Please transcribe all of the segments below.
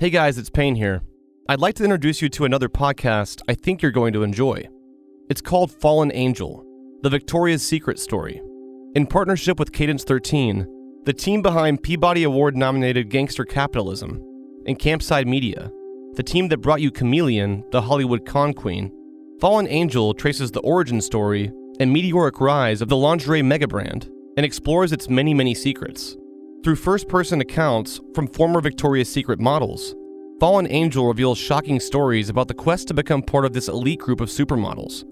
Hey guys, it's Payne here. I'd like to introduce you to another podcast I think you're going to enjoy. It's called Fallen Angel The Victoria's Secret Story. In partnership with Cadence 13, the team behind Peabody Award nominated Gangster Capitalism, and Campside Media, the team that brought you Chameleon, the Hollywood con queen, Fallen Angel traces the origin story and meteoric rise of the lingerie megabrand and explores its many, many secrets. Through first person accounts from former Victoria's Secret models, Fallen Angel reveals shocking stories about the quest to become part of this elite group of supermodels,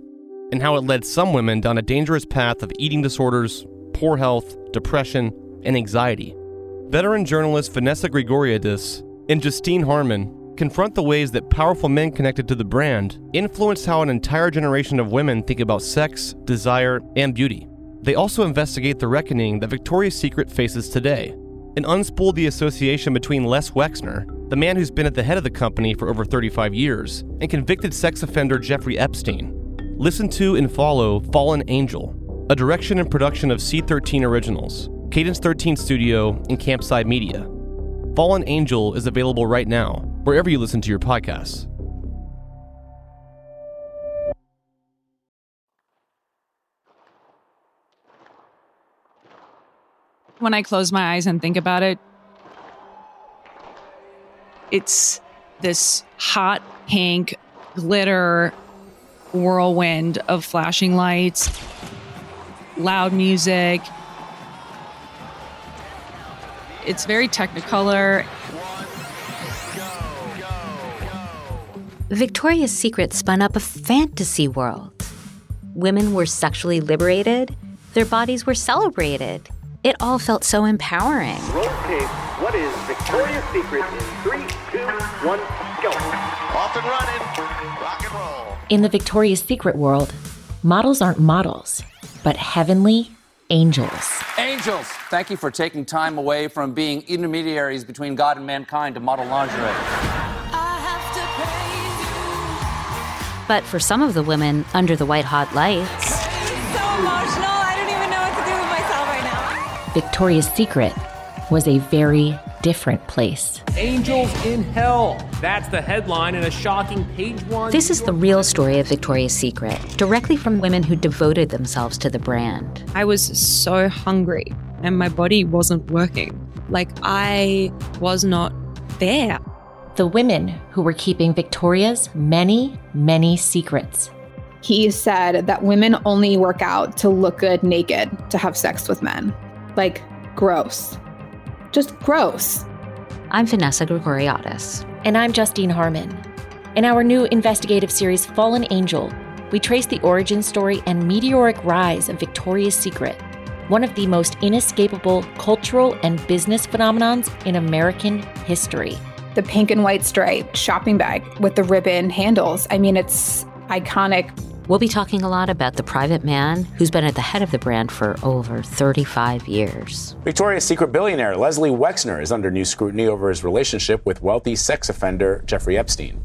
and how it led some women down a dangerous path of eating disorders, poor health, depression, and anxiety. Veteran journalists Vanessa Grigoriadis and Justine Harmon confront the ways that powerful men connected to the brand influenced how an entire generation of women think about sex, desire, and beauty. They also investigate the reckoning that Victoria's Secret faces today and unspool the association between Les Wexner, the man who's been at the head of the company for over 35 years, and convicted sex offender Jeffrey Epstein. Listen to and follow Fallen Angel, a direction and production of C13 Originals, Cadence 13 Studio, and Campside Media. Fallen Angel is available right now, wherever you listen to your podcasts. When I close my eyes and think about it, it's this hot pink glitter whirlwind of flashing lights, loud music. It's very technicolor. Victoria's Secret spun up a fantasy world. Women were sexually liberated, their bodies were celebrated. It all felt so empowering. Roll tape. What is Victoria's Secret in three, two, one, go. Off and running. Rock and roll. In the Victoria's Secret world, models aren't models, but heavenly angels. Angels, thank you for taking time away from being intermediaries between God and mankind to model lingerie. But for some of the women under the white hot lights, so Victoria's Secret was a very different place. Angels in Hell. That's the headline in a shocking page one. this is the real story of Victoria's Secret, directly from women who devoted themselves to the brand. I was so hungry and my body wasn't working. Like I was not there. The women who were keeping Victoria's many, many secrets. He said that women only work out to look good naked to have sex with men. Like, gross. Just gross. I'm Vanessa Grigoriadis. And I'm Justine Harmon. In our new investigative series, Fallen Angel, we trace the origin story and meteoric rise of Victoria's Secret, one of the most inescapable cultural and business phenomenons in American history. The pink and white striped shopping bag with the ribbon handles. I mean, it's iconic. We'll be talking a lot about the private man who's been at the head of the brand for over 35 years. Victoria's Secret billionaire Leslie Wexner is under new scrutiny over his relationship with wealthy sex offender Jeffrey Epstein.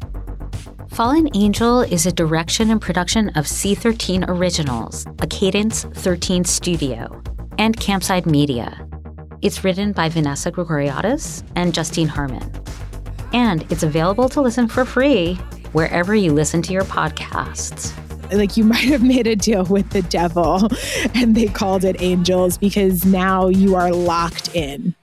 Fallen Angel is a direction and production of C13 Originals, a Cadence 13 studio, and Campside Media. It's written by Vanessa Grigoriadis and Justine Harmon. And it's available to listen for free wherever you listen to your podcasts. Like you might have made a deal with the devil and they called it angels because now you are locked in.